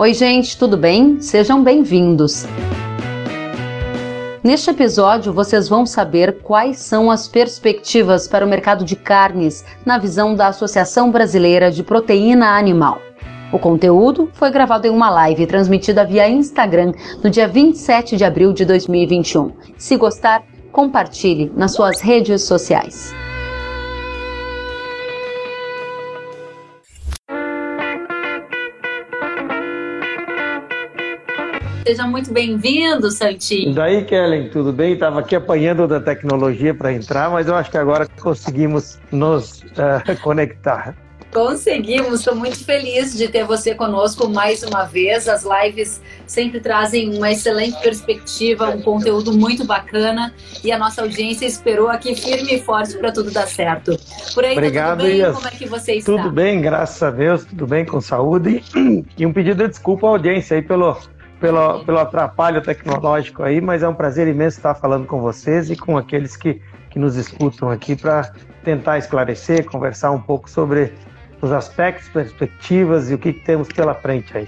Oi, gente, tudo bem? Sejam bem-vindos. Neste episódio, vocês vão saber quais são as perspectivas para o mercado de carnes na visão da Associação Brasileira de Proteína Animal. O conteúdo foi gravado em uma live transmitida via Instagram no dia 27 de abril de 2021. Se gostar, compartilhe nas suas redes sociais. Seja muito bem-vindo, Santinho. E daí, Kellen, tudo bem? Estava aqui apanhando da tecnologia para entrar, mas eu acho que agora conseguimos nos uh, conectar. Conseguimos, estou muito feliz de ter você conosco mais uma vez. As lives sempre trazem uma excelente perspectiva, um conteúdo muito bacana e a nossa audiência esperou aqui firme e forte para tudo dar certo. Por aí, tá Obrigado, tudo bem? Ias. Como é que você está? Tudo bem, graças a Deus, tudo bem, com saúde. E um pedido de desculpa à audiência aí pelo, pelo, pelo atrapalho tecnológico aí, mas é um prazer imenso estar falando com vocês e com aqueles que, que nos escutam aqui para tentar esclarecer, conversar um pouco sobre os aspectos, perspectivas e o que, temos pela frente aí.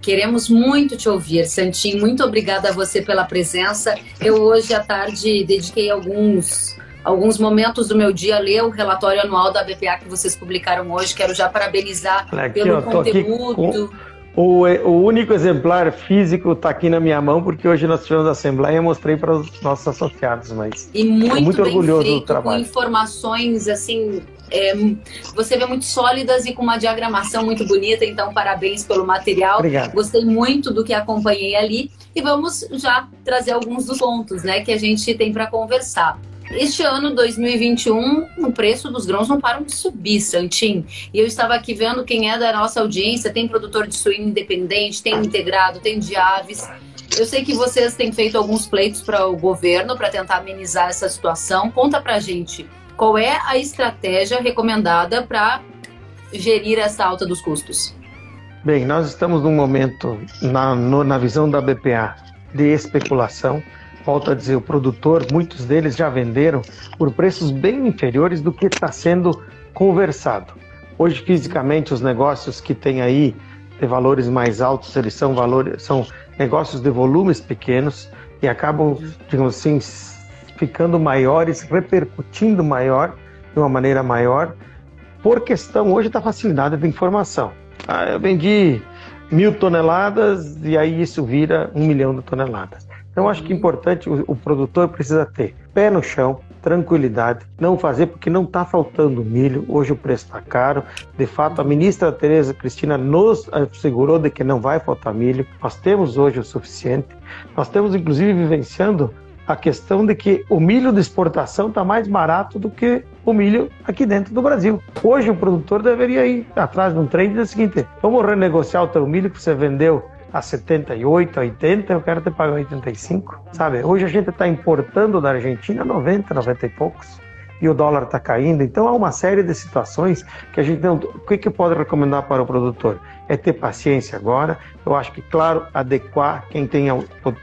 Queremos muito te ouvir, Santinho. Muito obrigada a você pela presença. Eu hoje à tarde dediquei alguns alguns momentos do meu dia a ler o relatório anual da BPA que vocês publicaram hoje. Quero já parabenizar Aqui, pelo tô aqui conteúdo. com- O, o único exemplar físico está aqui na minha mão, porque hoje nós tivemos a assembleia e mostrei para os nossos associados, mas E muito, muito orgulhoso do feito, com trabalho. informações assim. é, você vê muito sólidas e com uma diagramação muito bonita, então parabéns pelo material. obrigado. Gostei muito do que acompanhei ali e vamos já trazer alguns dos pontos, né, que a gente tem para conversar. Este ano, 2021, o preço dos grãos não param de subir, Santim. E eu estava aqui vendo quem é da nossa audiência, tem produtor de suíno independente, tem integrado, tem de aves. Eu sei que vocês têm feito alguns pleitos para o governo para tentar amenizar essa situação. Conta pra gente qual é a estratégia recomendada para gerir essa alta dos custos. Bem, nós estamos num momento, na, no- na visão da BPA, de especulação. Volto a dizer, o produtor, muitos deles já venderam por preços bem inferiores do que está sendo conversado. Hoje, fisicamente, os negócios que têm aí de valores mais altos, eles são valores, são negócios de volumes pequenos e acabam, digamos assim, ficando maiores, repercutindo maior, de uma maneira maior, por questão hoje da facilidade da informação. Ah, eu vendi mil toneladas e aí isso vira um milhão de toneladas. Então, acho que é importante, o, o produtor precisa ter pé no chão, tranquilidade, não fazer porque não está faltando milho, hoje o preço está caro. De fato, a ministra Tereza Cristina nos assegurou de que não vai faltar milho, nós temos hoje o suficiente. Nós estamos, inclusive, vivenciando a questão de que o milho de exportação está mais barato do que o milho aqui dentro do Brasil. Hoje o produtor deveria ir atrás de um trem e dizer o seguinte: vamos renegociar o teu milho que você vendeu a 78, 80, eu quero te pagar 85, sabe? Hoje a gente está importando da Argentina 90, 90 e poucos. E o dólar está caindo, então há uma série de situações que a gente não. O que, que pode recomendar para o produtor? É ter paciência agora. Eu acho que, claro, adequar quem tenha,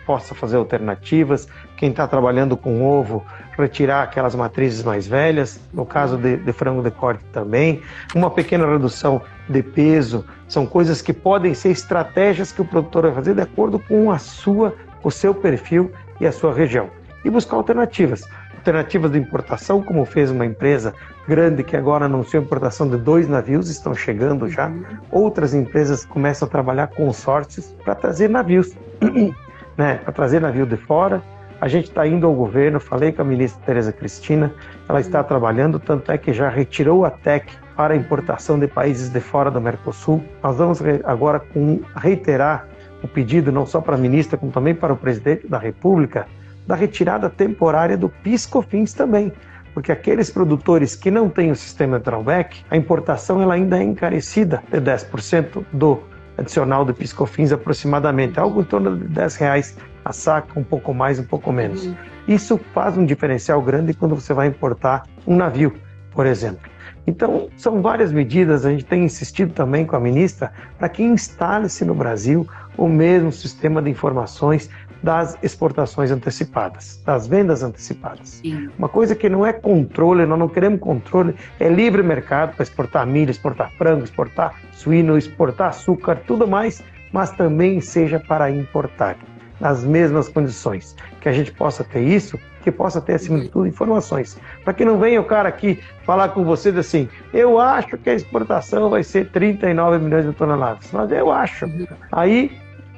possa fazer alternativas, quem está trabalhando com ovo, retirar aquelas matrizes mais velhas, no caso de, de frango de corte também, uma pequena redução de peso, são coisas que podem ser estratégias que o produtor vai fazer de acordo com a sua, o seu perfil e a sua região. E buscar alternativas. Alternativas de importação, como fez uma empresa grande que agora anunciou a importação de dois navios, estão chegando já. Outras empresas começam a trabalhar consórcios para trazer navios, né? para trazer navio de fora. A gente está indo ao governo, falei com a ministra Tereza Cristina, ela está trabalhando, tanto é que já retirou a TEC para importação de países de fora do Mercosul. Nós vamos agora com, reiterar o pedido, não só para a ministra, como também para o presidente da República, da retirada temporária do PIS/COFINS também, porque aqueles produtores que não têm o sistema de drawback, a importação ela ainda é encarecida de 10% do adicional do PIS/COFINS aproximadamente, algo em torno de 10 reais a saca, um pouco mais, um pouco menos. Isso faz um diferencial grande quando você vai importar um navio, por exemplo. Então, são várias medidas, a gente tem insistido também com a ministra para que instale-se no Brasil o mesmo sistema de informações das exportações antecipadas, das vendas antecipadas. Sim. Uma coisa que não é controle, nós não queremos controle, é livre mercado para exportar milho, exportar frango, exportar suíno, exportar açúcar, tudo mais mas também seja para importar nas mesmas condições. Que a gente possa ter isso, que possa ter, acima de tudo, informações. Para que não venha o cara aqui falar com vocês assim, eu acho que a exportação vai ser 39 milhões de toneladas. Mas eu acho. Aí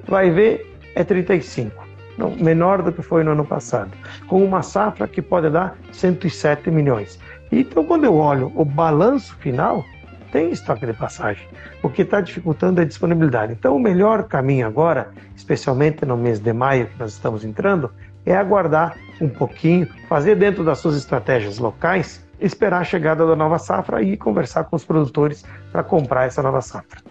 vai ver, é 35. Não, menor do que foi no ano passado. Com uma safra que pode dar 107 milhões. Então, quando eu olho o balanço final, tem estoque de passagem. O que está dificultando é a disponibilidade. Então, o melhor caminho agora, especialmente no mês de maio que nós estamos entrando, é aguardar um pouquinho, fazer dentro das suas estratégias locais, esperar a chegada da nova safra e conversar com os produtores para comprar essa nova safra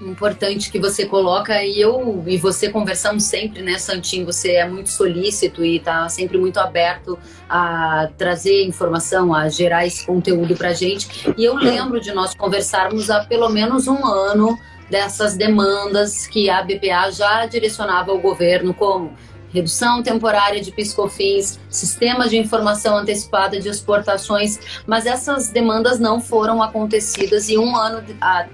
importante que você coloca e eu e você conversamos sempre, né, Santinho? Você é muito solícito e está sempre muito aberto a trazer informação, a gerar esse conteúdo para gente. E eu lembro de nós conversarmos há pelo menos um ano dessas demandas que a BPA já direcionava ao governo, como redução temporária de piscofins, sistemas de informação antecipada de exportações, mas essas demandas não foram acontecidas e um ano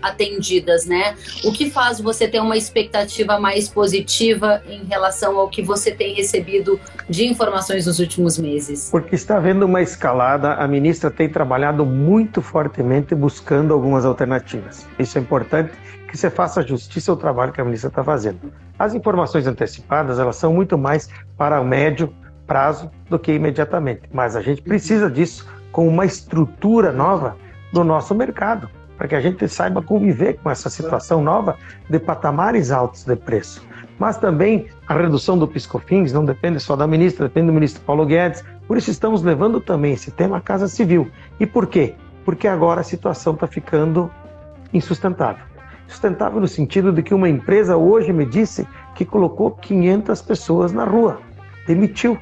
atendidas, né? O que faz você ter uma expectativa mais positiva em relação ao que você tem recebido de informações nos últimos meses? Porque está havendo uma escalada, a ministra tem trabalhado muito fortemente buscando algumas alternativas. Isso é importante que você faça justiça ao trabalho que a ministra está fazendo. As informações antecipadas, elas são muito mais para o médio prazo do que imediatamente, mas a gente precisa disso com uma estrutura nova do nosso mercado, para que a gente saiba conviver com essa situação nova de patamares altos de preço. Mas também a redução do piscofins não depende só da ministra, depende do ministro Paulo Guedes. Por isso estamos levando também esse tema à Casa Civil. E por quê? Porque agora a situação está ficando insustentável. Sustentável no sentido de que uma empresa hoje me disse que colocou 500 pessoas na rua, demitiu,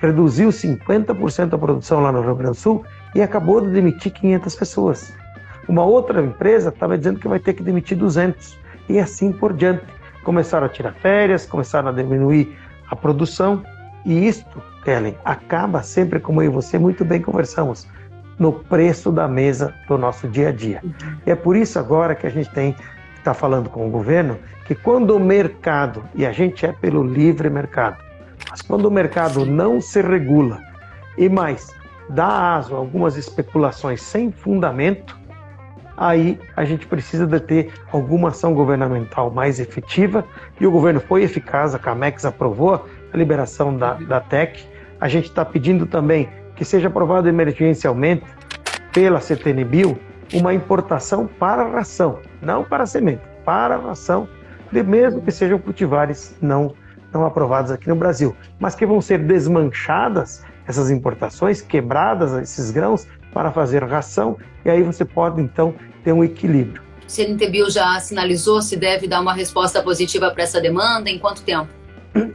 reduziu 50% a produção lá no Rio Grande do Sul e acabou de demitir 500 pessoas. Uma outra empresa estava dizendo que vai ter que demitir 200 e assim por diante. Começaram a tirar férias, começaram a diminuir a produção e isto, Ellen, acaba sempre, como eu e você muito bem conversamos, no preço da mesa do nosso dia a dia. Uhum. E é por isso agora que a gente tem está falando com o governo que quando o mercado, e a gente é pelo livre mercado, mas quando o mercado não se regula e mais dá aso a algumas especulações sem fundamento, aí a gente precisa de ter alguma ação governamental mais efetiva. E o governo foi eficaz, a Camex aprovou a liberação da, da TEC, a gente está pedindo também que seja aprovado emergencialmente pela CTNBio uma importação para ração, não para semente, para ração, de mesmo que sejam cultivares não, não aprovados aqui no Brasil, mas que vão ser desmanchadas essas importações, quebradas esses grãos para fazer ração, e aí você pode então ter um equilíbrio. O CNTBio já sinalizou se deve dar uma resposta positiva para essa demanda? Em quanto tempo?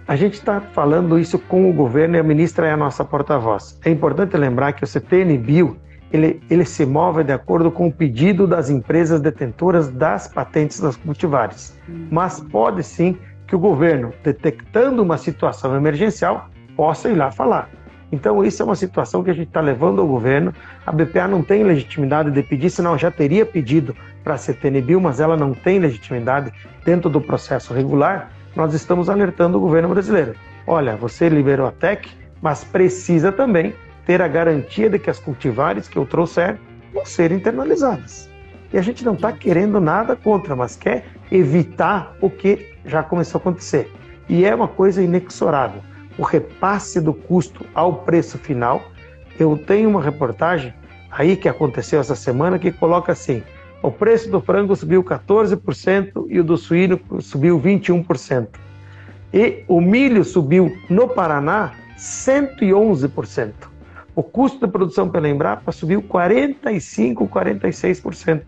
A gente está falando isso com o governo e a ministra é a nossa porta-voz. É importante lembrar que o CTN-Bio ele, ele se move de acordo com o pedido das empresas detentoras das patentes das cultivares. Mas pode sim que o governo, detectando uma situação emergencial, possa ir lá falar. Então, isso é uma situação que a gente está levando ao governo. A BPA não tem legitimidade de pedir, senão já teria pedido para a CTNBio, mas ela não tem legitimidade dentro do processo regular. Nós estamos alertando o governo brasileiro. Olha, você liberou a TEC, mas precisa também ter a garantia de que as cultivares que eu trouxer vão ser internalizadas. E a gente não está querendo nada contra, mas quer evitar o que já começou a acontecer. E é uma coisa inexorável. O repasse do custo ao preço final. Eu tenho uma reportagem aí que aconteceu essa semana que coloca assim: o preço do frango subiu 14% e o do suíno subiu 21%. E o milho subiu no Paraná 111%. O custo de produção pela Embrapa subiu 45, 46%.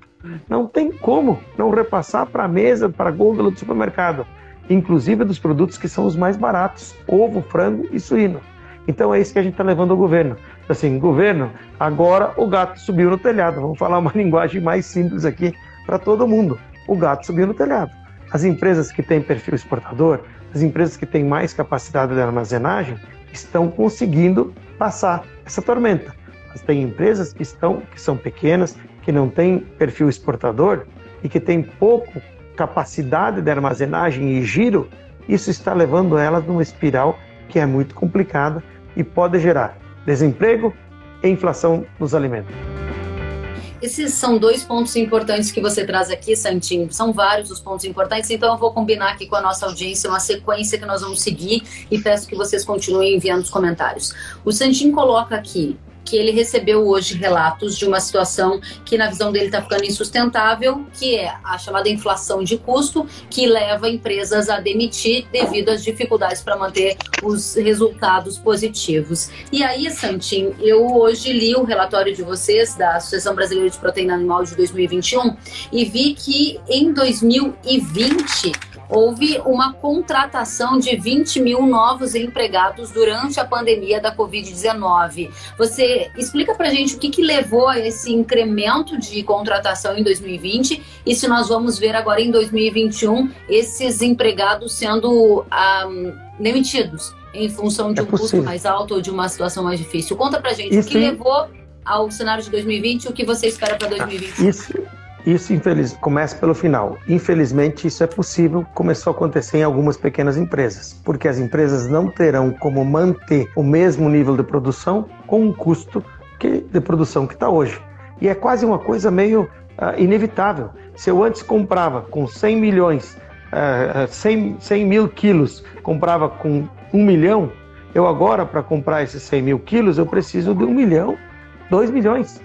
Não tem como não repassar para a mesa, para a gôndola do supermercado, inclusive dos produtos que são os mais baratos, ovo, frango e suíno. Então é isso que a gente está levando ao governo. Assim, governo, agora o gato subiu no telhado. Vamos falar uma linguagem mais simples aqui para todo mundo. O gato subiu no telhado. As empresas que têm perfil exportador, as empresas que têm mais capacidade de armazenagem, estão conseguindo passar essa tormenta. Mas tem empresas que estão que são pequenas, que não têm perfil exportador e que têm pouco capacidade de armazenagem e giro, isso está levando elas numa espiral que é muito complicada e pode gerar desemprego e inflação nos alimentos. Esses são dois pontos importantes que você traz aqui, Santinho. São vários os pontos importantes, então eu vou combinar aqui com a nossa audiência uma sequência que nós vamos seguir e peço que vocês continuem enviando os comentários. O Santinho coloca aqui que ele recebeu hoje relatos de uma situação que, na visão dele, está ficando insustentável, que é a chamada inflação de custo, que leva empresas a demitir devido às dificuldades para manter os resultados positivos. E aí, Santim, eu hoje li o relatório de vocês da Associação Brasileira de Proteína Animal de 2021 e vi que em 2020 houve uma contratação de 20 mil novos empregados durante a pandemia da Covid-19. Você explica para a gente o que, que levou a esse incremento de contratação em 2020 e se nós vamos ver agora em 2021 esses empregados sendo um, demitidos em função de é um possível. custo mais alto ou de uma situação mais difícil. Conta para a gente Isso o que levou ao cenário de 2020 e o que você espera para 2021. Isso isso infeliz... começa pelo final. Infelizmente, isso é possível, começou a acontecer em algumas pequenas empresas, porque as empresas não terão como manter o mesmo nível de produção com o custo que, de produção que está hoje. E é quase uma coisa meio uh, inevitável. Se eu antes comprava com 100 milhões, uh, 100, 100 mil quilos, comprava com 1 milhão, eu agora, para comprar esses 100 mil quilos, eu preciso de 1 milhão, 2 milhões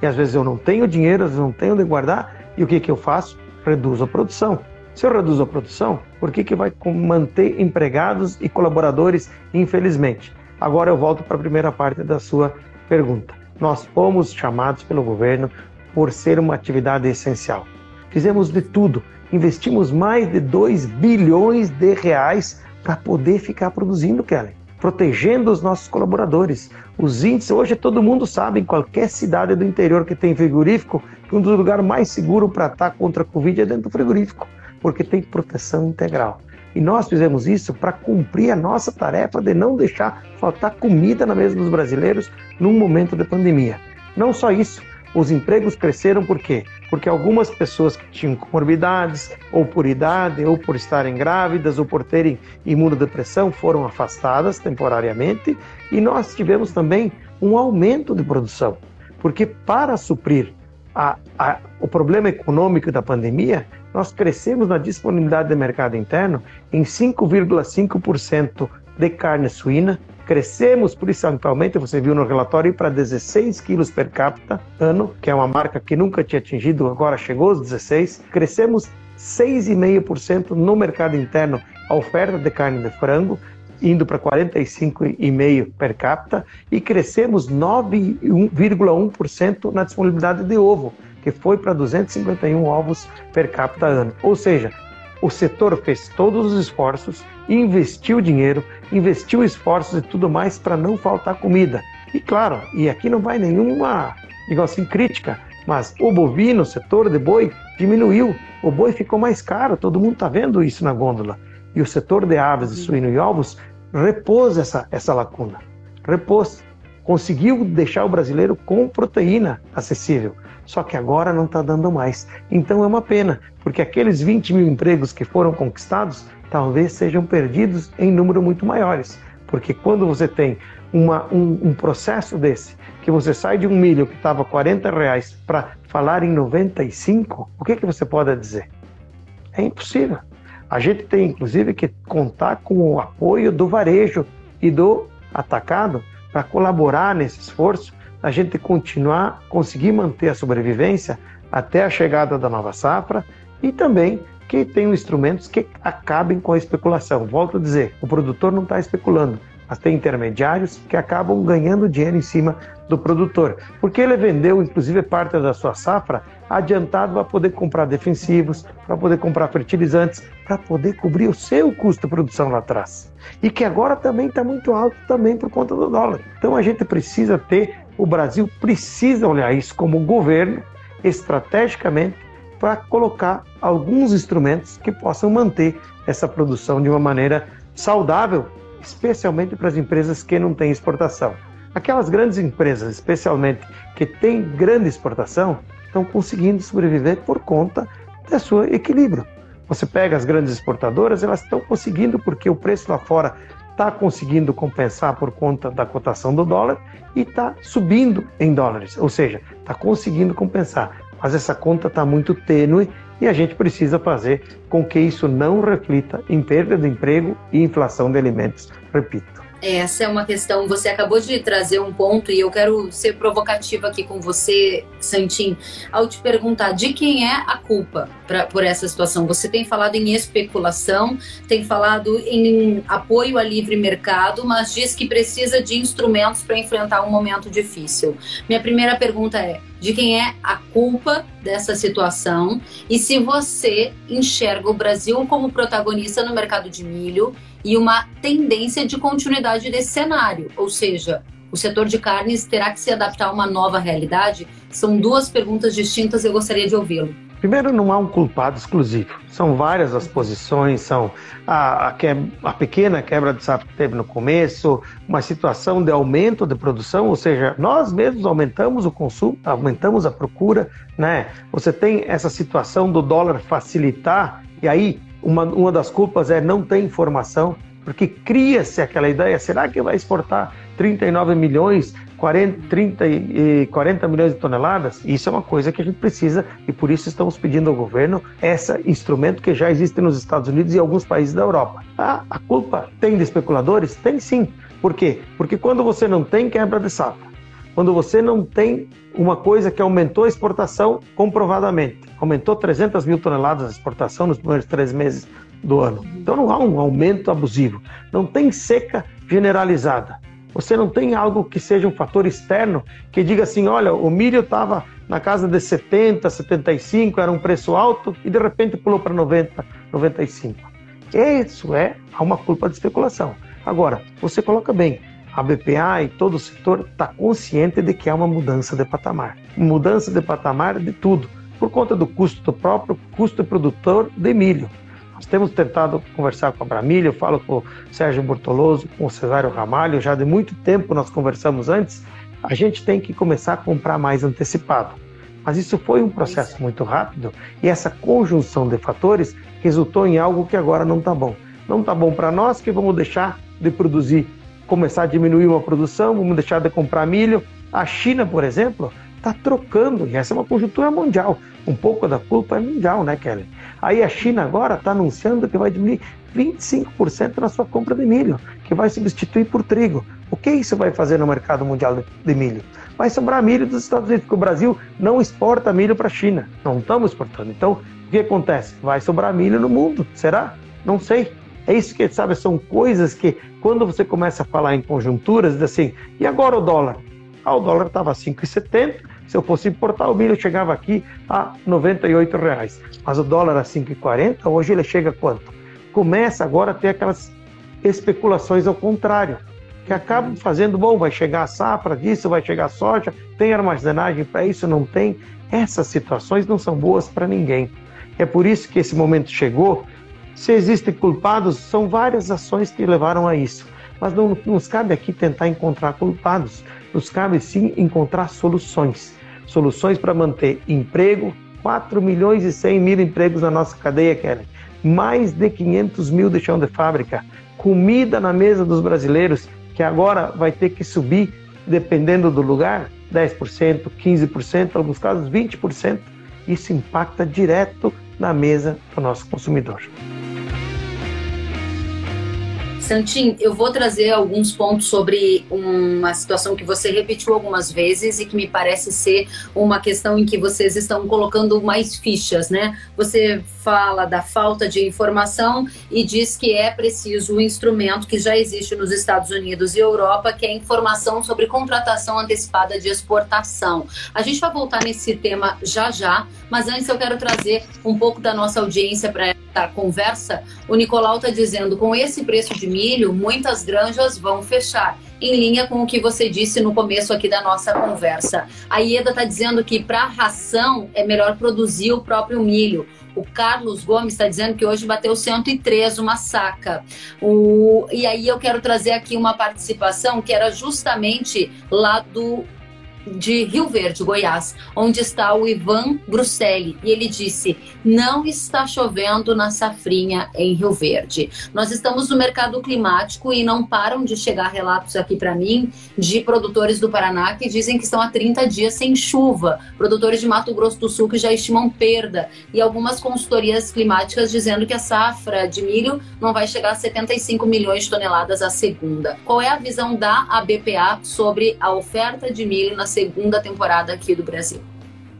e às vezes eu não tenho dinheiro, às vezes não tenho onde guardar, e o que, que eu faço? Reduzo a produção. Se eu reduzo a produção, por que, que vai manter empregados e colaboradores, infelizmente? Agora eu volto para a primeira parte da sua pergunta. Nós fomos chamados pelo governo por ser uma atividade essencial. Fizemos de tudo, investimos mais de 2 bilhões de reais para poder ficar produzindo, Kelly protegendo os nossos colaboradores. Os índices, hoje todo mundo sabe, em qualquer cidade do interior que tem frigorífico, que um dos lugares mais seguros para estar contra a Covid é dentro do frigorífico, porque tem proteção integral. E nós fizemos isso para cumprir a nossa tarefa de não deixar faltar comida na mesa dos brasileiros num momento de pandemia. Não só isso, os empregos cresceram por quê? Porque algumas pessoas que tinham comorbidades, ou por idade, ou por estarem grávidas, ou por terem imunodepressão, foram afastadas temporariamente, e nós tivemos também um aumento de produção. Porque para suprir a, a, o problema econômico da pandemia, nós crescemos na disponibilidade de mercado interno em 5,5% de carne suína, Crescemos principalmente, você viu no relatório, para 16 quilos per capita ano, que é uma marca que nunca tinha atingido, agora chegou aos 16. Crescemos 6,5% no mercado interno a oferta de carne de frango, indo para 45,5 per capita, e crescemos 9,1% na disponibilidade de ovo, que foi para 251 ovos per capita ano. Ou seja, o setor fez todos os esforços, investiu dinheiro, investiu esforços e tudo mais para não faltar comida. E claro, e aqui não vai nenhuma, digamos assim, crítica, mas o bovino, o setor de boi, diminuiu. O boi ficou mais caro, todo mundo está vendo isso na gôndola. E o setor de aves, de suíno e ovos repôs essa, essa lacuna. Repôs. Conseguiu deixar o brasileiro com proteína acessível só que agora não está dando mais. Então é uma pena, porque aqueles 20 mil empregos que foram conquistados talvez sejam perdidos em número muito maiores. Porque quando você tem uma, um, um, processo desse, que você sai de um milho que estava 40 reais para falar em 95, o que, que você pode dizer? É impossível. A gente tem, inclusive, que contar com o apoio do varejo e do atacado para colaborar nesse esforço a gente continuar, conseguir manter a sobrevivência até a chegada da nova safra e também que tenham instrumentos que acabem com a especulação. Volto a dizer, o produtor não está especulando, mas tem intermediários que acabam ganhando dinheiro em cima do produtor, porque ele vendeu, inclusive, parte da sua safra adiantado para poder comprar defensivos, para poder comprar fertilizantes, para poder cobrir o seu custo de produção lá atrás. E que agora também está muito alto também por conta do dólar. Então a gente precisa ter o Brasil precisa olhar isso como governo, estrategicamente, para colocar alguns instrumentos que possam manter essa produção de uma maneira saudável, especialmente para as empresas que não têm exportação. Aquelas grandes empresas, especialmente que têm grande exportação, estão conseguindo sobreviver por conta do seu equilíbrio. Você pega as grandes exportadoras, elas estão conseguindo porque o preço lá fora está conseguindo compensar por conta da cotação do dólar e está subindo em dólares, ou seja, está conseguindo compensar. Mas essa conta está muito tênue e a gente precisa fazer com que isso não reflita em perda de emprego e inflação de alimentos. Repito. Essa é uma questão. Você acabou de trazer um ponto e eu quero ser provocativa aqui com você, Santim, ao te perguntar de quem é a culpa pra, por essa situação. Você tem falado em especulação, tem falado em apoio a livre mercado, mas diz que precisa de instrumentos para enfrentar um momento difícil. Minha primeira pergunta é: de quem é a culpa dessa situação e se você enxerga o Brasil como protagonista no mercado de milho e uma tendência de continuidade desse cenário, ou seja, o setor de carnes terá que se adaptar a uma nova realidade? São duas perguntas distintas eu gostaria de ouvi-lo. Primeiro, não há um culpado exclusivo. São várias as posições, são a, a, que, a pequena quebra de safra que teve no começo, uma situação de aumento de produção, ou seja, nós mesmos aumentamos o consumo, aumentamos a procura, né? Você tem essa situação do dólar facilitar, e aí uma, uma das culpas é não ter informação, porque cria-se aquela ideia, será que vai exportar 39 milhões 40, 30 e 40 milhões de toneladas, isso é uma coisa que a gente precisa e por isso estamos pedindo ao governo esse instrumento que já existe nos Estados Unidos e alguns países da Europa. Ah, a culpa tem de especuladores? Tem sim. Por quê? Porque quando você não tem quebra de safra, quando você não tem uma coisa que aumentou a exportação comprovadamente, aumentou 300 mil toneladas a exportação nos primeiros três meses do ano. Então não há um aumento abusivo, não tem seca generalizada. Você não tem algo que seja um fator externo que diga assim: olha, o milho estava na casa de 70, 75, era um preço alto e de repente pulou para 90, 95. Isso é uma culpa de especulação. Agora, você coloca bem, a BPA e todo o setor está consciente de que há uma mudança de patamar. Mudança de patamar de tudo, por conta do custo do próprio custo produtor de milho. Nós temos tentado conversar com a Bramília, eu falo com o Sérgio Bortoloso, com o Cesário Ramalho, já de muito tempo nós conversamos antes, a gente tem que começar a comprar mais antecipado. Mas isso foi um processo muito rápido e essa conjunção de fatores resultou em algo que agora não está bom. Não está bom para nós que vamos deixar de produzir, começar a diminuir uma produção, vamos deixar de comprar milho. A China, por exemplo, está trocando, e essa é uma conjuntura mundial. Um pouco da culpa é mundial, né, Kelly? Aí a China agora está anunciando que vai diminuir 25% na sua compra de milho, que vai substituir por trigo. O que isso vai fazer no mercado mundial de milho? Vai sobrar milho dos Estados Unidos, porque o Brasil não exporta milho para a China. Não estamos exportando. Então, o que acontece? Vai sobrar milho no mundo. Será? Não sei. É isso que, sabe, são coisas que, quando você começa a falar em conjunturas, diz assim, e agora o dólar? Ah, o dólar estava 5,70, se eu fosse importar o milho, chegava aqui a 98 reais. Mas o dólar a 5,40, hoje ele chega a quanto? Começa agora a ter aquelas especulações ao contrário, que acabam fazendo, bom, vai chegar a safra disso, vai chegar a soja, tem armazenagem para isso, não tem. Essas situações não são boas para ninguém. É por isso que esse momento chegou. Se existem culpados, são várias ações que levaram a isso. Mas não nos cabe aqui tentar encontrar culpados, nos cabe sim encontrar soluções soluções para manter emprego, 4 milhões e 100 mil empregos na nossa cadeia, Kelly. Mais de 500 mil de chão de fábrica. Comida na mesa dos brasileiros, que agora vai ter que subir, dependendo do lugar, 10%, 15%, em alguns casos 20%. Isso impacta direto na mesa do nosso consumidor. Santim, eu vou trazer alguns pontos sobre uma situação que você repetiu algumas vezes e que me parece ser uma questão em que vocês estão colocando mais fichas, né? Você fala da falta de informação e diz que é preciso um instrumento que já existe nos Estados Unidos e Europa, que é a informação sobre contratação antecipada de exportação. A gente vai voltar nesse tema já já, mas antes eu quero trazer um pouco da nossa audiência para essa conversa. O Nicolau está dizendo, com esse preço de milho, muitas granjas vão fechar em linha com o que você disse no começo aqui da nossa conversa. A Ieda está dizendo que para ração é melhor produzir o próprio milho. O Carlos Gomes está dizendo que hoje bateu 103 uma saca. O... E aí eu quero trazer aqui uma participação que era justamente lá do de Rio Verde, Goiás, onde está o Ivan Bruselli. E ele disse: não está chovendo na safrinha em Rio Verde. Nós estamos no mercado climático e não param de chegar relatos aqui para mim de produtores do Paraná que dizem que estão há 30 dias sem chuva, produtores de Mato Grosso do Sul que já estimam perda, e algumas consultorias climáticas dizendo que a safra de milho não vai chegar a 75 milhões de toneladas a segunda. Qual é a visão da ABPA sobre a oferta de milho na segunda temporada aqui do Brasil?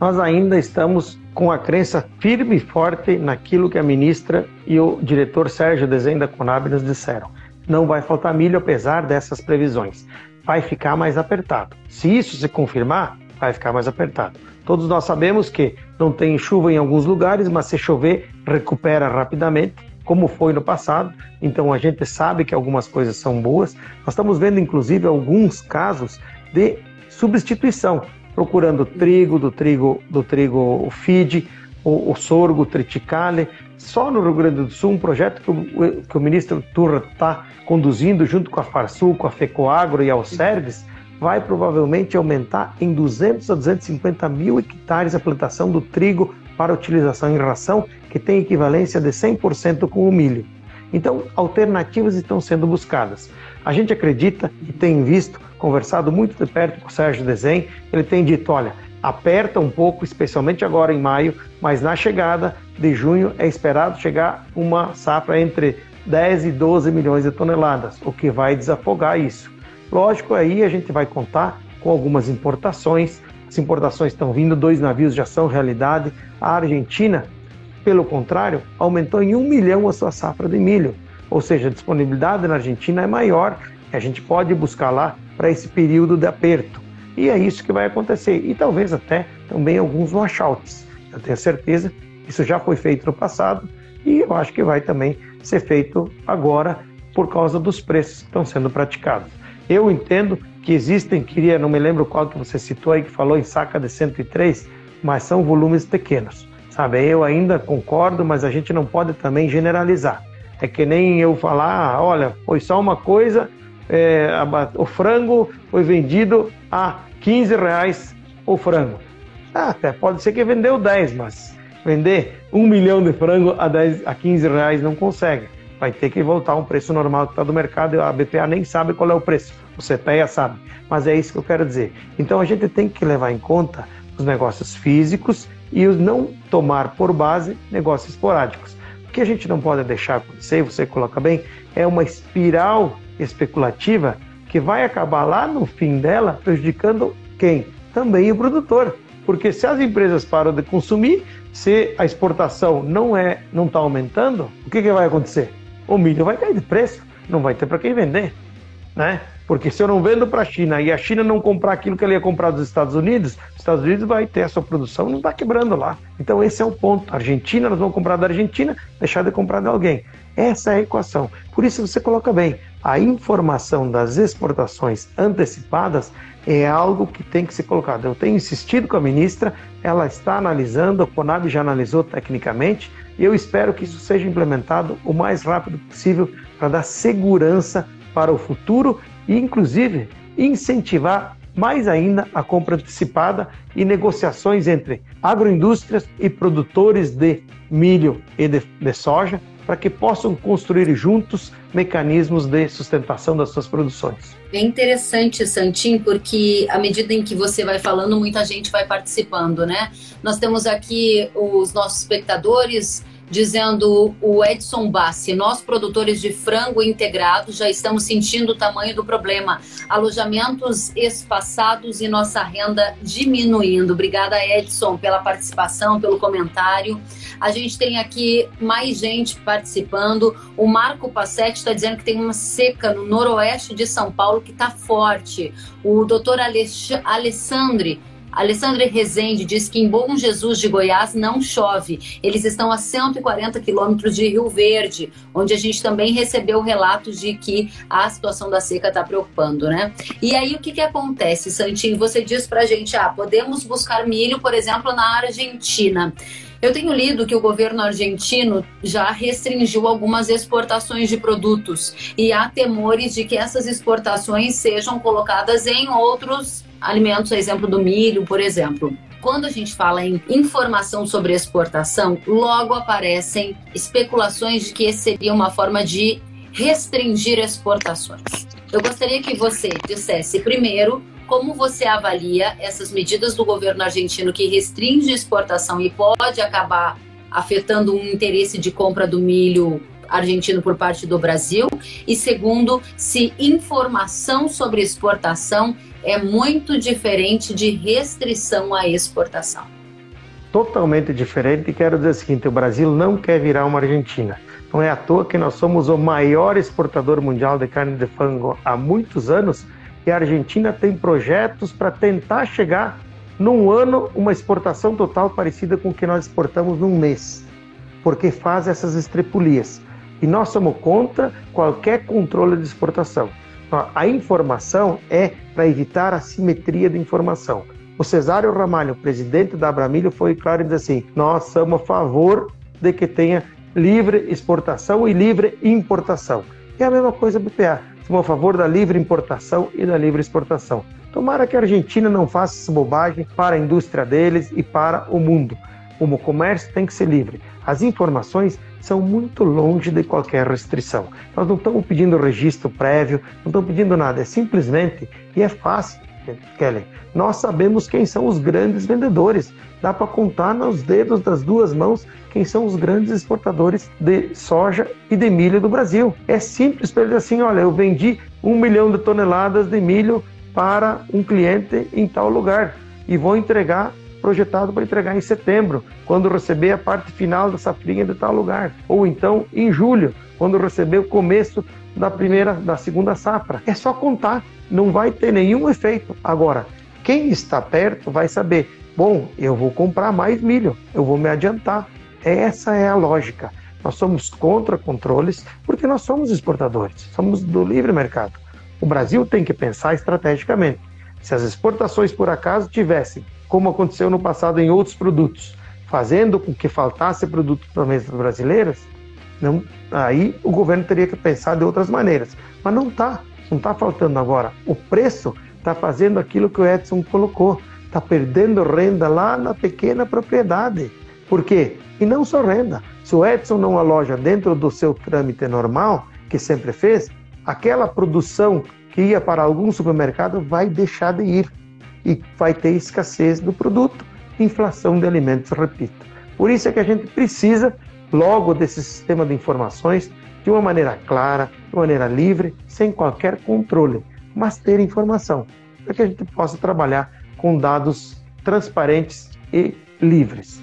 Nós ainda estamos com a crença firme e forte naquilo que a ministra e o diretor Sérgio Desenho da Conab nos disseram. Não vai faltar milho apesar dessas previsões. Vai ficar mais apertado. Se isso se confirmar, vai ficar mais apertado. Todos nós sabemos que não tem chuva em alguns lugares, mas se chover, recupera rapidamente como foi no passado. Então a gente sabe que algumas coisas são boas. Nós estamos vendo, inclusive, alguns casos de substituição, procurando trigo, do trigo, do trigo feed, o, o sorgo triticale. Só no Rio Grande do Sul, um projeto que o, que o ministro Turra está conduzindo junto com a Farsul, com a FECOAGRO e a Alcerves, vai provavelmente aumentar em 200 a 250 mil hectares a plantação do trigo para utilização em ração, que tem equivalência de 100% com o milho. Então, alternativas estão sendo buscadas. A gente acredita e tem visto, conversado muito de perto com o Sérgio Desen, ele tem dito, olha, aperta um pouco, especialmente agora em maio, mas na chegada de junho é esperado chegar uma safra entre 10 e 12 milhões de toneladas, o que vai desafogar isso. Lógico, aí a gente vai contar com algumas importações, as importações estão vindo, dois navios já são realidade. A Argentina, pelo contrário, aumentou em um milhão a sua safra de milho. Ou seja, a disponibilidade na Argentina é maior a gente pode buscar lá para esse período de aperto. E é isso que vai acontecer. E talvez até também alguns washouts. Eu tenho certeza que isso já foi feito no passado e eu acho que vai também ser feito agora por causa dos preços que estão sendo praticados. Eu entendo que existem, queria, não me lembro qual que você citou aí, que falou em saca de 103, mas são volumes pequenos, sabe? Eu ainda concordo, mas a gente não pode também generalizar. É que nem eu falar, ah, olha, foi só uma coisa, é, o frango foi vendido a 15 reais o frango. Ah, até pode ser que vendeu 10, mas vender um milhão de frango a, 10, a 15 reais não consegue vai ter que voltar um preço normal que está do mercado e a BPA nem sabe qual é o preço. O CPEA sabe, mas é isso que eu quero dizer. Então a gente tem que levar em conta os negócios físicos e os não tomar por base negócios esporádicos. Que a gente não pode deixar acontecer, você coloca bem, é uma espiral especulativa que vai acabar lá no fim dela prejudicando quem? Também o produtor. Porque se as empresas param de consumir, se a exportação não é não está aumentando, o que, que vai acontecer? o milho vai cair de preço, não vai ter para quem vender, né? Porque se eu não vendo para a China e a China não comprar aquilo que ela ia comprar dos Estados Unidos, os Estados Unidos vai ter a sua produção não está quebrando lá. Então esse é o ponto. Argentina, nós vamos comprar da Argentina, deixar de comprar de alguém. Essa é a equação. Por isso você coloca bem, a informação das exportações antecipadas é algo que tem que ser colocado. Eu tenho insistido com a ministra, ela está analisando, a Conab já analisou tecnicamente, e eu espero que isso seja implementado o mais rápido possível para dar segurança para o futuro e, inclusive, incentivar mais ainda a compra antecipada e negociações entre agroindústrias e produtores de milho e de, de soja para que possam construir juntos mecanismos de sustentação das suas produções. É interessante, Santim, porque à medida em que você vai falando, muita gente vai participando, né? Nós temos aqui os nossos espectadores dizendo o Edson Bassi, nós produtores de frango integrado já estamos sentindo o tamanho do problema. Alojamentos espaçados e nossa renda diminuindo. Obrigada, Edson, pela participação, pelo comentário. A gente tem aqui mais gente participando. O Marco Passetti está dizendo que tem uma seca no noroeste de São Paulo que está forte. O doutor Alessandre Alessandra Rezende diz que em Bom Jesus de Goiás não chove. Eles estão a 140 quilômetros de Rio Verde, onde a gente também recebeu relatos de que a situação da seca está preocupando, né? E aí o que, que acontece, Santinho? Você diz pra gente, ah, podemos buscar milho, por exemplo, na Argentina. Eu tenho lido que o governo argentino já restringiu algumas exportações de produtos e há temores de que essas exportações sejam colocadas em outros alimentos, exemplo do milho, por exemplo quando a gente fala em informação sobre exportação, logo aparecem especulações de que esse seria uma forma de restringir exportações. Eu gostaria que você dissesse primeiro como você avalia essas medidas do governo argentino que restringe exportação e pode acabar afetando um interesse de compra do milho argentino por parte do Brasil? E segundo, se informação sobre exportação é muito diferente de restrição à exportação. Totalmente diferente, e quero dizer o seguinte: o Brasil não quer virar uma Argentina. Não é à toa que nós somos o maior exportador mundial de carne de frango há muitos anos e a Argentina tem projetos para tentar chegar num ano uma exportação total parecida com o que nós exportamos num mês, porque faz essas estrepulias. E nós somos contra qualquer controle de exportação. A informação é para evitar a simetria de informação. O Cesário Ramalho, presidente da Abramilho, foi claro e disse assim: nós somos a favor de que tenha livre exportação e livre importação. É a mesma coisa BPA. Somos a favor da livre importação e da livre exportação. Tomara que a Argentina não faça essa bobagem para a indústria deles e para o mundo. O comércio tem que ser livre. As informações são muito longe de qualquer restrição. Nós não estamos pedindo registro prévio, não estamos pedindo nada, é simplesmente, e é fácil, Kelly, nós sabemos quem são os grandes vendedores. Dá para contar nos dedos das duas mãos quem são os grandes exportadores de soja e de milho do Brasil. É simples para eles assim: olha, eu vendi um milhão de toneladas de milho para um cliente em tal lugar e vou entregar projetado para entregar em setembro, quando receber a parte final da safrinha de tal lugar, ou então em julho, quando receber o começo da primeira, da segunda safra. É só contar, não vai ter nenhum efeito. Agora, quem está perto vai saber, bom, eu vou comprar mais milho, eu vou me adiantar. Essa é a lógica. Nós somos contra controles porque nós somos exportadores, somos do livre mercado. O Brasil tem que pensar estrategicamente. Se as exportações por acaso tivessem como aconteceu no passado em outros produtos, fazendo com que faltasse produto para mesas brasileiras, não, aí o governo teria que pensar de outras maneiras. Mas não está, não está faltando agora. O preço está fazendo aquilo que o Edson colocou, está perdendo renda lá na pequena propriedade. Por quê? E não só renda. Se o Edson não aloja dentro do seu trâmite normal, que sempre fez, aquela produção que ia para algum supermercado vai deixar de ir e vai ter escassez do produto, inflação de alimentos, repito. Por isso é que a gente precisa logo desse sistema de informações de uma maneira clara, de uma maneira livre, sem qualquer controle, mas ter informação, para que a gente possa trabalhar com dados transparentes e livres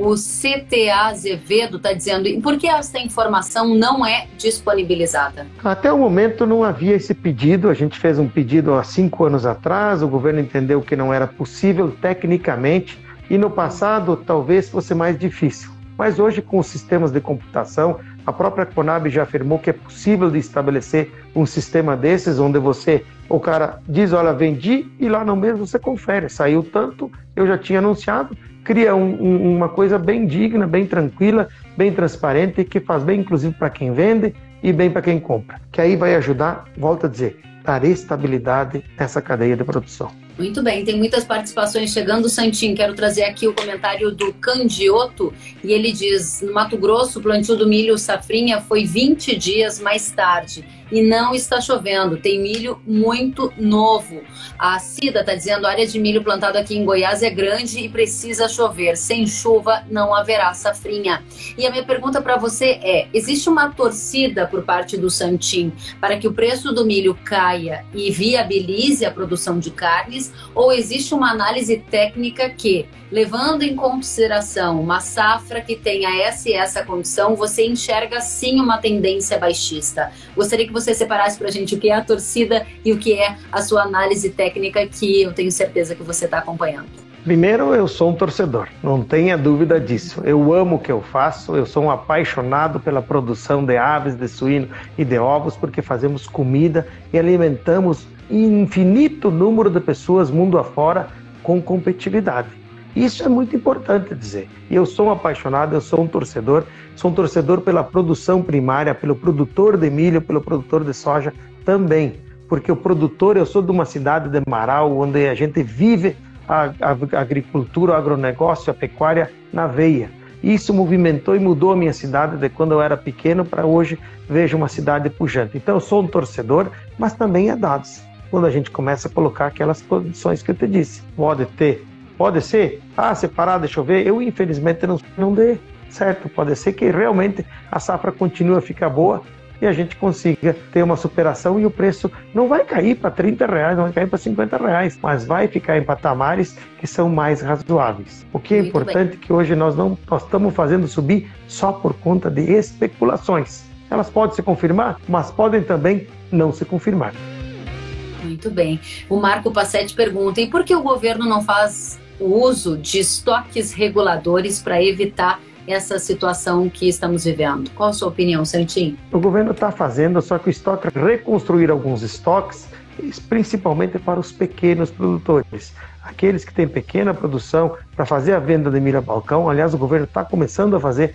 o CTA Azevedo está dizendo, e por que essa informação não é disponibilizada? Até o momento não havia esse pedido, a gente fez um pedido há cinco anos atrás, o governo entendeu que não era possível tecnicamente, e no passado talvez fosse mais difícil. Mas hoje, com os sistemas de computação, a própria Conab já afirmou que é possível de estabelecer um sistema desses, onde você, o cara diz, olha, vendi, e lá no mês você confere, saiu tanto, eu já tinha anunciado, cria um, um, uma coisa bem digna, bem tranquila, bem transparente, que faz bem inclusive para quem vende e bem para quem compra. Que aí vai ajudar, volto a dizer, dar estabilidade nessa cadeia de produção. Muito bem, tem muitas participações chegando, Santinho. Quero trazer aqui o comentário do Candioto e ele diz: no Mato Grosso, o plantio do milho safrinha foi 20 dias mais tarde e não está chovendo. Tem milho muito novo. A Cida está dizendo: a área de milho plantado aqui em Goiás é grande e precisa chover. Sem chuva não haverá safrinha. E a minha pergunta para você é: existe uma torcida por parte do Santim para que o preço do milho caia e viabilize a produção de carnes? ou existe uma análise técnica que, levando em consideração uma safra que tenha essa e essa condição, você enxerga sim uma tendência baixista? Gostaria que você separasse para a gente o que é a torcida e o que é a sua análise técnica, que eu tenho certeza que você está acompanhando. Primeiro, eu sou um torcedor, não tenha dúvida disso. Eu amo o que eu faço, eu sou um apaixonado pela produção de aves, de suíno e de ovos, porque fazemos comida e alimentamos infinito número de pessoas mundo afora com competitividade. Isso é muito importante dizer. E eu sou um apaixonado, eu sou um torcedor, sou um torcedor pela produção primária, pelo produtor de milho, pelo produtor de soja também. Porque o produtor, eu sou de uma cidade de Marau, onde a gente vive a, a agricultura, o agronegócio, a pecuária na veia. Isso movimentou e mudou a minha cidade de quando eu era pequeno para hoje vejo uma cidade pujante. Então eu sou um torcedor, mas também é dados. Quando a gente começa a colocar aquelas condições que eu te disse. Pode ter, pode ser, ah, separar, deixa eu ver, eu infelizmente não, não dê, certo? Pode ser que realmente a safra continue a ficar boa, e a gente consiga ter uma superação e o preço não vai cair para 30 reais, não vai cair para 50 reais, mas vai ficar em patamares que são mais razoáveis. O que é Muito importante é que hoje nós não nós estamos fazendo subir só por conta de especulações. Elas podem se confirmar, mas podem também não se confirmar. Muito bem. O Marco Passetti pergunta: e por que o governo não faz o uso de estoques reguladores para evitar essa situação que estamos vivendo. Qual a sua opinião, Santinho? O governo está fazendo, só que o estoque, reconstruir alguns estoques, principalmente para os pequenos produtores. Aqueles que têm pequena produção para fazer a venda de milho balcão. Aliás, o governo está começando a fazer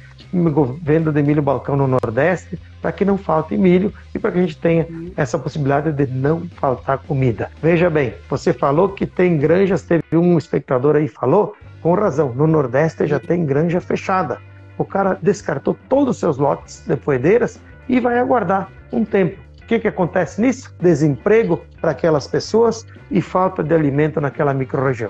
venda de milho balcão no Nordeste para que não falte milho e para que a gente tenha essa possibilidade de não faltar comida. Veja bem, você falou que tem granjas, teve um espectador aí falou com razão, no Nordeste já tem granja fechada. O cara descartou todos os seus lotes de poedeiras e vai aguardar um tempo. O que, que acontece nisso? Desemprego para aquelas pessoas e falta de alimento naquela microrregião.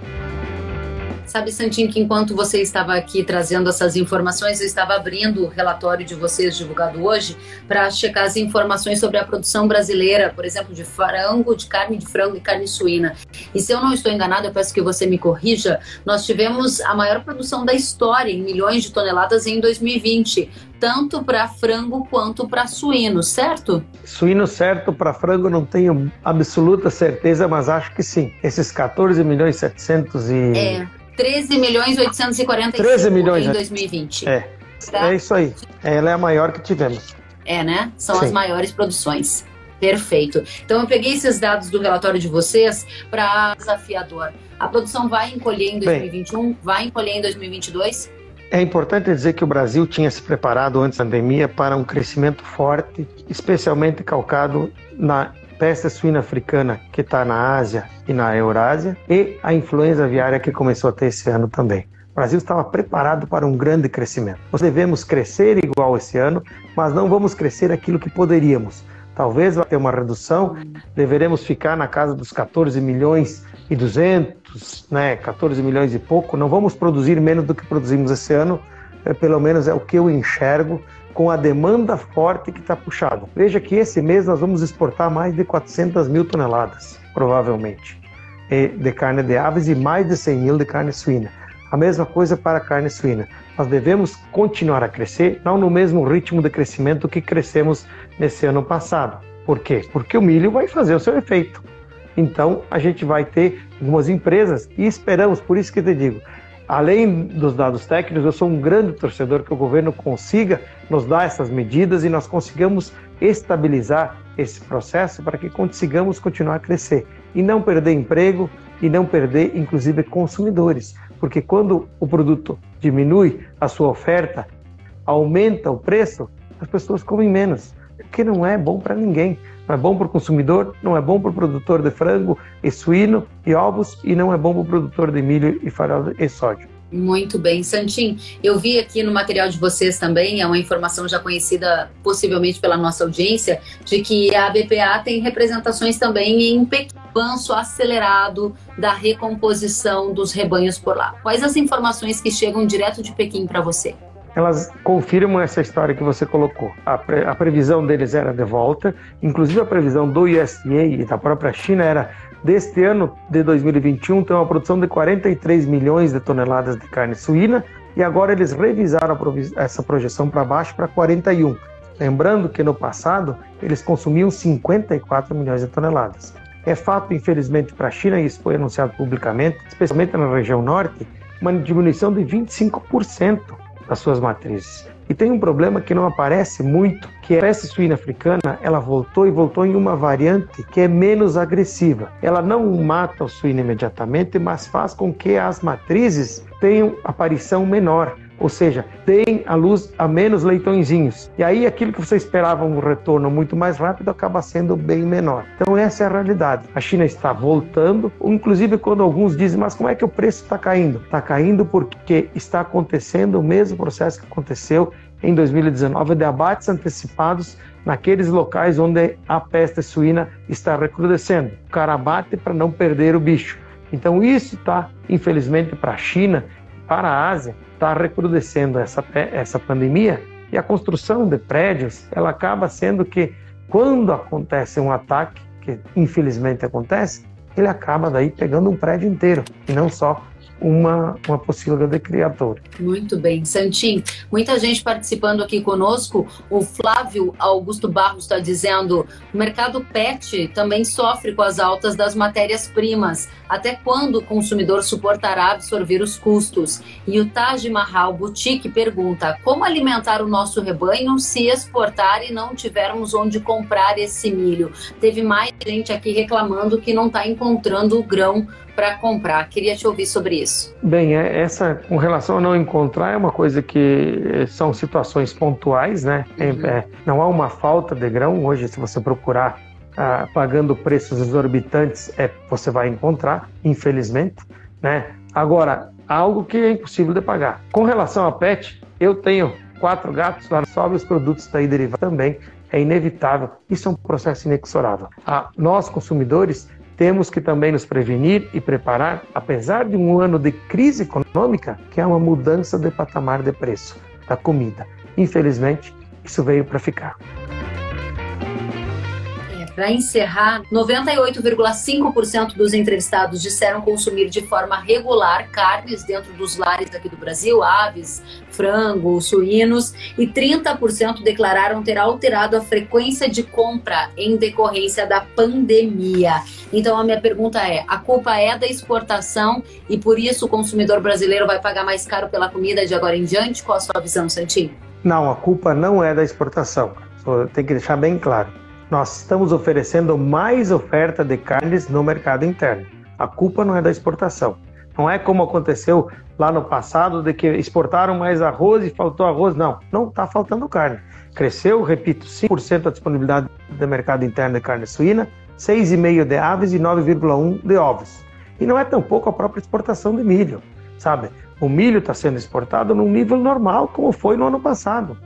Sabe, Santinho, que enquanto você estava aqui trazendo essas informações, eu estava abrindo o relatório de vocês divulgado hoje para checar as informações sobre a produção brasileira, por exemplo, de frango, de carne de frango e carne suína. E se eu não estou enganado, eu peço que você me corrija, nós tivemos a maior produção da história em milhões de toneladas em 2020 tanto para frango quanto para suíno, certo? Suíno certo, para frango não tenho absoluta certeza, mas acho que sim. Esses 14 milhões 700 e... É. 13 milhões 845 13 milhões, em 2020. É. Tá? É isso aí. Ela é a maior que tivemos. É, né? São Sim. as maiores produções. Perfeito. Então eu peguei esses dados do relatório de vocês para desafiador. A produção vai encolher em 2021, Bem, vai encolher em 2022? É importante dizer que o Brasil tinha se preparado antes da pandemia para um crescimento forte, especialmente calcado na peste suína africana que está na Ásia e na Eurásia e a influenza aviária que começou a ter esse ano também. O Brasil estava preparado para um grande crescimento. Nós devemos crescer igual esse ano, mas não vamos crescer aquilo que poderíamos. Talvez vai ter uma redução, deveremos ficar na casa dos 14 milhões e 200, né, 14 milhões e pouco. Não vamos produzir menos do que produzimos esse ano, é, pelo menos é o que eu enxergo com a demanda forte que está puxado. Veja que esse mês nós vamos exportar mais de 400 mil toneladas, provavelmente, de carne de aves e mais de 100 mil de carne suína. A mesma coisa para a carne suína. Nós devemos continuar a crescer, não no mesmo ritmo de crescimento que crescemos nesse ano passado. Por quê? Porque o milho vai fazer o seu efeito. Então, a gente vai ter algumas empresas e esperamos, por isso que te digo, além dos dados técnicos, eu sou um grande torcedor que o governo consiga nos dar essas medidas e nós consigamos estabilizar esse processo para que consigamos continuar a crescer e não perder emprego e não perder, inclusive, consumidores. Porque quando o produto diminui a sua oferta, aumenta o preço, as pessoas comem menos, que não é bom para ninguém. Não é bom para o consumidor, não é bom para o produtor de frango e suíno e ovos e não é bom para o produtor de milho e farelo e soja. Muito bem, Santim. Eu vi aqui no material de vocês também, é uma informação já conhecida possivelmente pela nossa audiência, de que a BPA tem representações também em avanço acelerado da recomposição dos rebanhos por lá. Quais as informações que chegam direto de Pequim para você? Elas confirmam essa história que você colocou. A, pre, a, previsão deles era de volta, inclusive a previsão do USDA e da própria China era deste ano de 2021 ter uma produção de 43 milhões de toneladas de carne suína e agora eles revisaram essa projeção para baixo para 41. Lembrando que no passado eles consumiam 54 milhões de toneladas. É fato, infelizmente, para a China, e isso foi anunciado publicamente, especialmente na região norte, uma diminuição de 25% das suas matrizes. E tem um problema que não aparece muito, que é a peste suína africana, ela voltou e voltou em uma variante que é menos agressiva. Ela não mata o suíno imediatamente, mas faz com que as matrizes tenham aparição menor ou seja, tem a luz a menos leitõezinhos. E aí aquilo que você esperava um retorno muito mais rápido acaba sendo bem menor. Então essa é a realidade. A China está voltando, inclusive quando alguns dizem, mas como é que o preço está caindo? Está caindo porque está acontecendo o mesmo processo que aconteceu em 2019 de abates antecipados naqueles locais onde a peste suína está recrudescendo. O cara abate para não perder o bicho. Então isso está, infelizmente, para a China, para a Ásia, está recrudescendo essa, essa pandemia e a construção de prédios, ela acaba sendo que quando acontece um ataque, que infelizmente acontece, ele acaba daí pegando um prédio inteiro e não só uma, uma pocilga de criador. Muito bem. Santim, muita gente participando aqui conosco. O Flávio Augusto Barros está dizendo: o mercado PET também sofre com as altas das matérias-primas. Até quando o consumidor suportará absorver os custos? E o Taj Mahal Boutique pergunta: como alimentar o nosso rebanho se exportar e não tivermos onde comprar esse milho? Teve mais gente aqui reclamando que não está encontrando o grão para comprar. Queria te ouvir sobre isso. Bem, é, essa com relação a não encontrar é uma coisa que eh, são situações pontuais, né? Uhum. É, não há uma falta de grão hoje. Se você procurar ah, pagando preços exorbitantes, é, você vai encontrar, infelizmente, né? Agora, algo que é impossível de pagar. Com relação a pet, eu tenho quatro gatos lá, sobe os produtos daí derivados também. É inevitável. Isso é um processo inexorável. Ah, nós, consumidores, temos que também nos prevenir e preparar, apesar de um ano de crise econômica, que é uma mudança de patamar de preço da comida. Infelizmente, isso veio para ficar. Para encerrar, 98,5% dos entrevistados disseram consumir de forma regular carnes dentro dos lares aqui do Brasil, aves, frango, suínos, e 30% declararam ter alterado a frequência de compra em decorrência da pandemia. Então a minha pergunta é: a culpa é da exportação e por isso o consumidor brasileiro vai pagar mais caro pela comida de agora em diante? Qual a sua visão, Santinho? Não, a culpa não é da exportação. Tem que deixar bem claro nós estamos oferecendo mais oferta de carnes no mercado interno. A culpa não é da exportação. Não é como aconteceu lá no passado, de que exportaram mais arroz e faltou arroz. Não, não está faltando carne. Cresceu, repito, 5% a disponibilidade do mercado interno de carne suína, 6,5% de aves e 9,1% de ovos. E não é tampouco a própria exportação de milho, sabe? O milho está sendo exportado num nível normal, como foi no ano passado.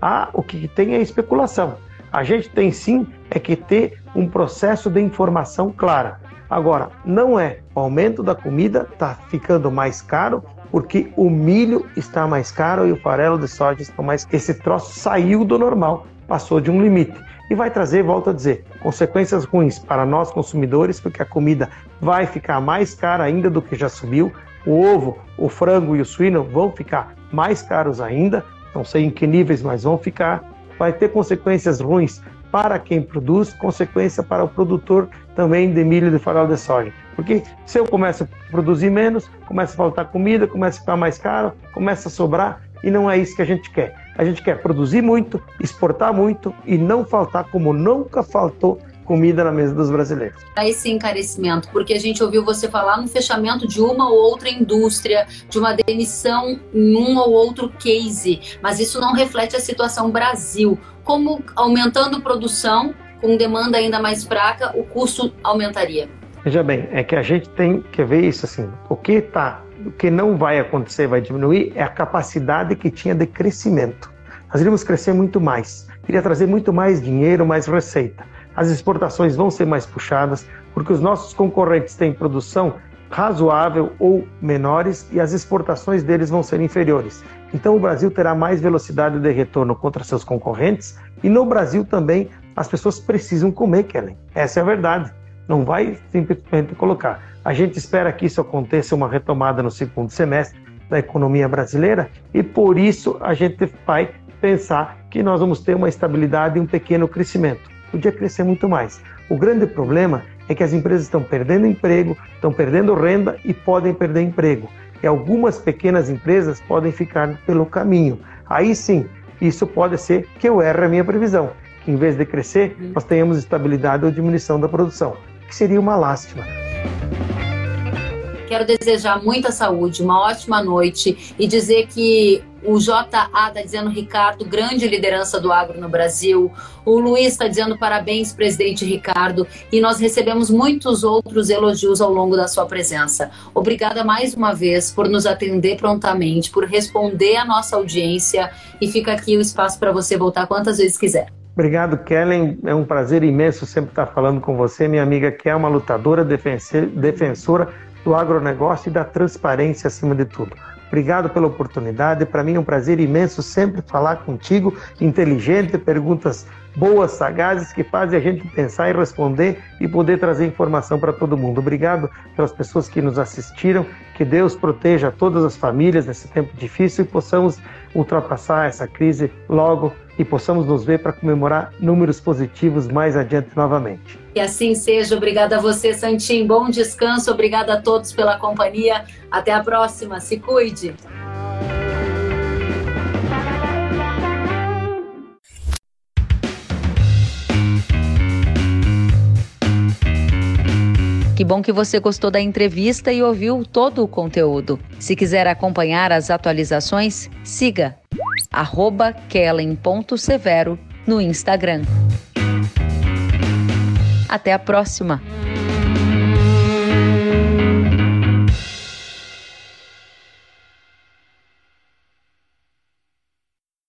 Ah, o que tem é especulação. A gente tem sim é que ter um processo de informação clara. Agora, não é o aumento da comida está ficando mais caro porque o milho está mais caro e o farelo de soja está mais. Esse troço saiu do normal, passou de um limite e vai trazer, volto a dizer, consequências ruins para nós consumidores, porque a comida vai ficar mais cara ainda do que já subiu. O ovo, o frango e o suíno vão ficar mais caros ainda, não sei em que níveis, mas vão ficar vai ter consequências ruins para quem produz, consequência para o produtor também de milho de farol de soja. Porque se eu começo a produzir menos, começa a faltar comida, começa a ficar mais caro, começa a sobrar, e não é isso que a gente quer. A gente quer produzir muito, exportar muito e não faltar como nunca faltou comida na mesa dos brasileiros. Esse encarecimento, porque a gente ouviu você falar no fechamento de uma ou outra indústria, de uma demissão em um ou outro case, mas isso não reflete a situação Brasil. Como aumentando produção, com demanda ainda mais fraca, o custo aumentaria? Veja bem, é que a gente tem que ver isso assim. O que tá, o que não vai acontecer, vai diminuir, é a capacidade que tinha de crescimento. Nós iríamos crescer muito mais, iria trazer muito mais dinheiro, mais receita as exportações vão ser mais puxadas, porque os nossos concorrentes têm produção razoável ou menores e as exportações deles vão ser inferiores. Então o Brasil terá mais velocidade de retorno contra seus concorrentes e no Brasil também as pessoas precisam comer, Kellen. Essa é a verdade. Não vai simplesmente colocar. A gente espera que isso aconteça uma retomada no segundo semestre da economia brasileira e por isso a gente vai pensar que nós vamos ter uma estabilidade e um pequeno crescimento podia crescer muito mais. O grande problema é que as empresas estão perdendo emprego, estão perdendo renda e podem perder emprego. E algumas pequenas empresas podem ficar pelo caminho. Aí sim, Isso pode ser que eu erre a minha previsão, que em vez de crescer, uhum. nós tenhamos estabilidade ou diminuição da produção, que seria uma lástima. Quero desejar muita saúde, uma ótima noite e dizer que o JA está dizendo, Ricardo, grande liderança do agro no Brasil. O Luiz está dizendo parabéns, presidente Ricardo. E nós recebemos muitos outros elogios ao longo da sua presença. Obrigada mais uma vez por nos atender prontamente, por responder à nossa audiência. E fica aqui o espaço para você voltar quantas vezes quiser. Obrigado, Kellen. É um prazer imenso sempre estar falando com você, minha amiga, que é uma lutadora, defensora do agronegócio e da transparência acima de tudo. Obrigado pela oportunidade. Para mim é um prazer imenso sempre falar contigo, inteligente, perguntas boas, sagazes, que fazem a gente pensar e responder e poder trazer informação para todo mundo. Obrigado pelas pessoas que nos assistiram. Que Deus proteja todas as famílias nesse tempo difícil e possamos ultrapassar essa crise logo e possamos nos ver para comemorar números positivos mais adiante novamente. Que assim seja. Obrigada a você, Santim. Bom descanso. Obrigada a todos pela companhia. Até a próxima. Se cuide. Que bom que você gostou da entrevista e ouviu todo o conteúdo. Se quiser acompanhar as atualizações, siga kellen.severo no Instagram. Até a próxima!